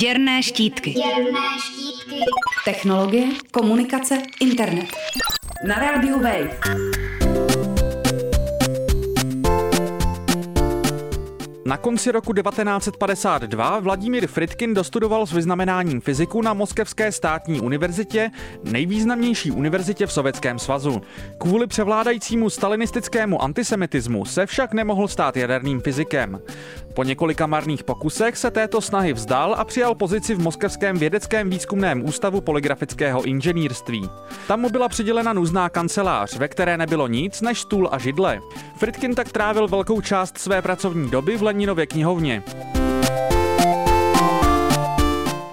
Děrné štítky. Děrné štítky. Technologie, komunikace, internet. Na rádiu Wave. Na konci roku 1952 Vladimír Fritkin dostudoval s vyznamenáním fyziku na Moskevské státní univerzitě, nejvýznamnější univerzitě v Sovětském svazu. Kvůli převládajícímu stalinistickému antisemitismu se však nemohl stát jaderným fyzikem. Po několika marných pokusech se této snahy vzdal a přijal pozici v Moskevském vědeckém výzkumném ústavu poligrafického inženýrství. Tam mu byla přidělena nuzná kancelář, ve které nebylo nic než stůl a židle. Fritkin tak trávil velkou část své pracovní doby v Leninově knihovně.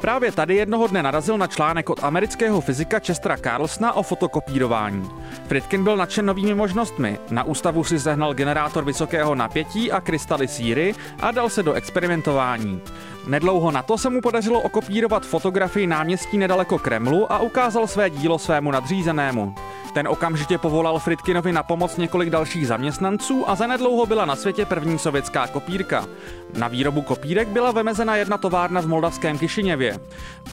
Právě tady jednoho dne narazil na článek od amerického fyzika Chestera Carlsona o fotokopírování. Fritkin byl nadšen novými možnostmi. Na ústavu si sehnal generátor vysokého napětí a krystaly síry a dal se do experimentování. Nedlouho na to se mu podařilo okopírovat fotografii náměstí nedaleko Kremlu a ukázal své dílo svému nadřízenému. Ten okamžitě povolal Fritkinovi na pomoc několik dalších zaměstnanců a zanedlouho byla na světě první sovětská kopírka. Na výrobu kopírek byla vymezena jedna továrna v moldavském Kišiněvě.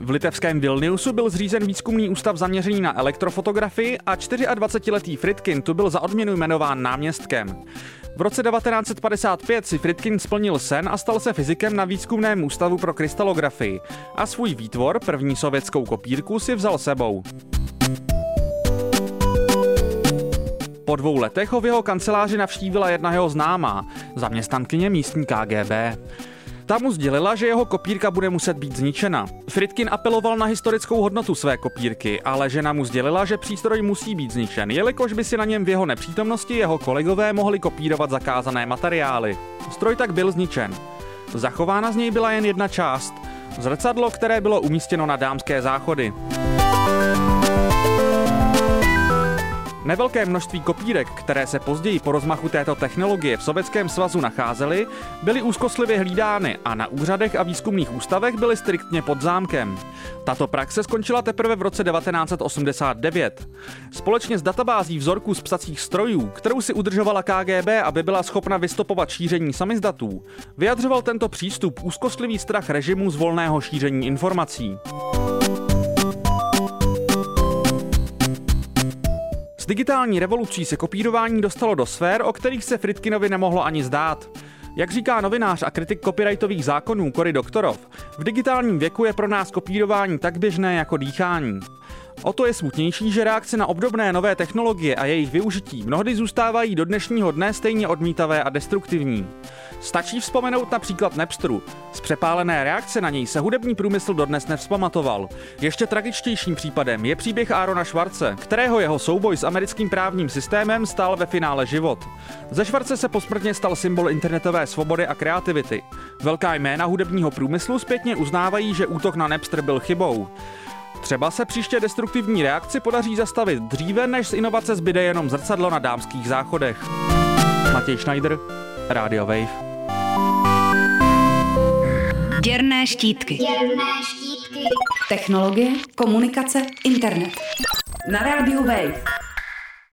V litevském Vilniusu byl zřízen výzkumný ústav zaměřený na elektrofotografii a 24-letý Fritkin tu byl za odměnu jmenován náměstkem. V roce 1955 si Fritkin splnil sen a stal se fyzikem na výzkumném ústavu pro krystalografii a svůj výtvor, první sovětskou kopírku, si vzal sebou. Po dvou letech ho v jeho kanceláři navštívila jedna jeho známá, zaměstnankyně místní KGB. Ta mu sdělila, že jeho kopírka bude muset být zničena. Fritkin apeloval na historickou hodnotu své kopírky, ale žena mu sdělila, že přístroj musí být zničen, jelikož by si na něm v jeho nepřítomnosti jeho kolegové mohli kopírovat zakázané materiály. Stroj tak byl zničen. Zachována z něj byla jen jedna část, zrcadlo, které bylo umístěno na dámské záchody. Nevelké množství kopírek, které se později po rozmachu této technologie v Sovětském svazu nacházely, byly úzkostlivě hlídány a na úřadech a výzkumných ústavech byly striktně pod zámkem. Tato praxe skončila teprve v roce 1989. Společně s databází vzorků z psacích strojů, kterou si udržovala KGB, aby byla schopna vystopovat šíření samizdatů, vyjadřoval tento přístup úzkostlivý strach režimu z volného šíření informací. Digitální revolucí se kopírování dostalo do sfér, o kterých se Fritkinovi nemohlo ani zdát. Jak říká novinář a kritik copyrightových zákonů Cory Doktorov, v digitálním věku je pro nás kopírování tak běžné jako dýchání. O to je smutnější, že reakce na obdobné nové technologie a jejich využití mnohdy zůstávají do dnešního dne stejně odmítavé a destruktivní. Stačí vzpomenout například Napsteru. Z přepálené reakce na něj se hudební průmysl dodnes nevzpamatoval. Ještě tragičtějším případem je příběh Arona Schwarze, kterého jeho souboj s americkým právním systémem stál ve finále život. Ze Schwarze se posmrtně stal symbol internetové svobody a kreativity. Velká jména hudebního průmyslu zpětně uznávají, že útok na Napster byl chybou. Třeba se příště destruktivní reakci podaří zastavit dříve, než z inovace zbyde jenom zrcadlo na dámských záchodech. Matěj Schneider, Radio Wave. Děrné štítky. Děrné štítky. Technologie, komunikace, internet. Na rádiu Wave.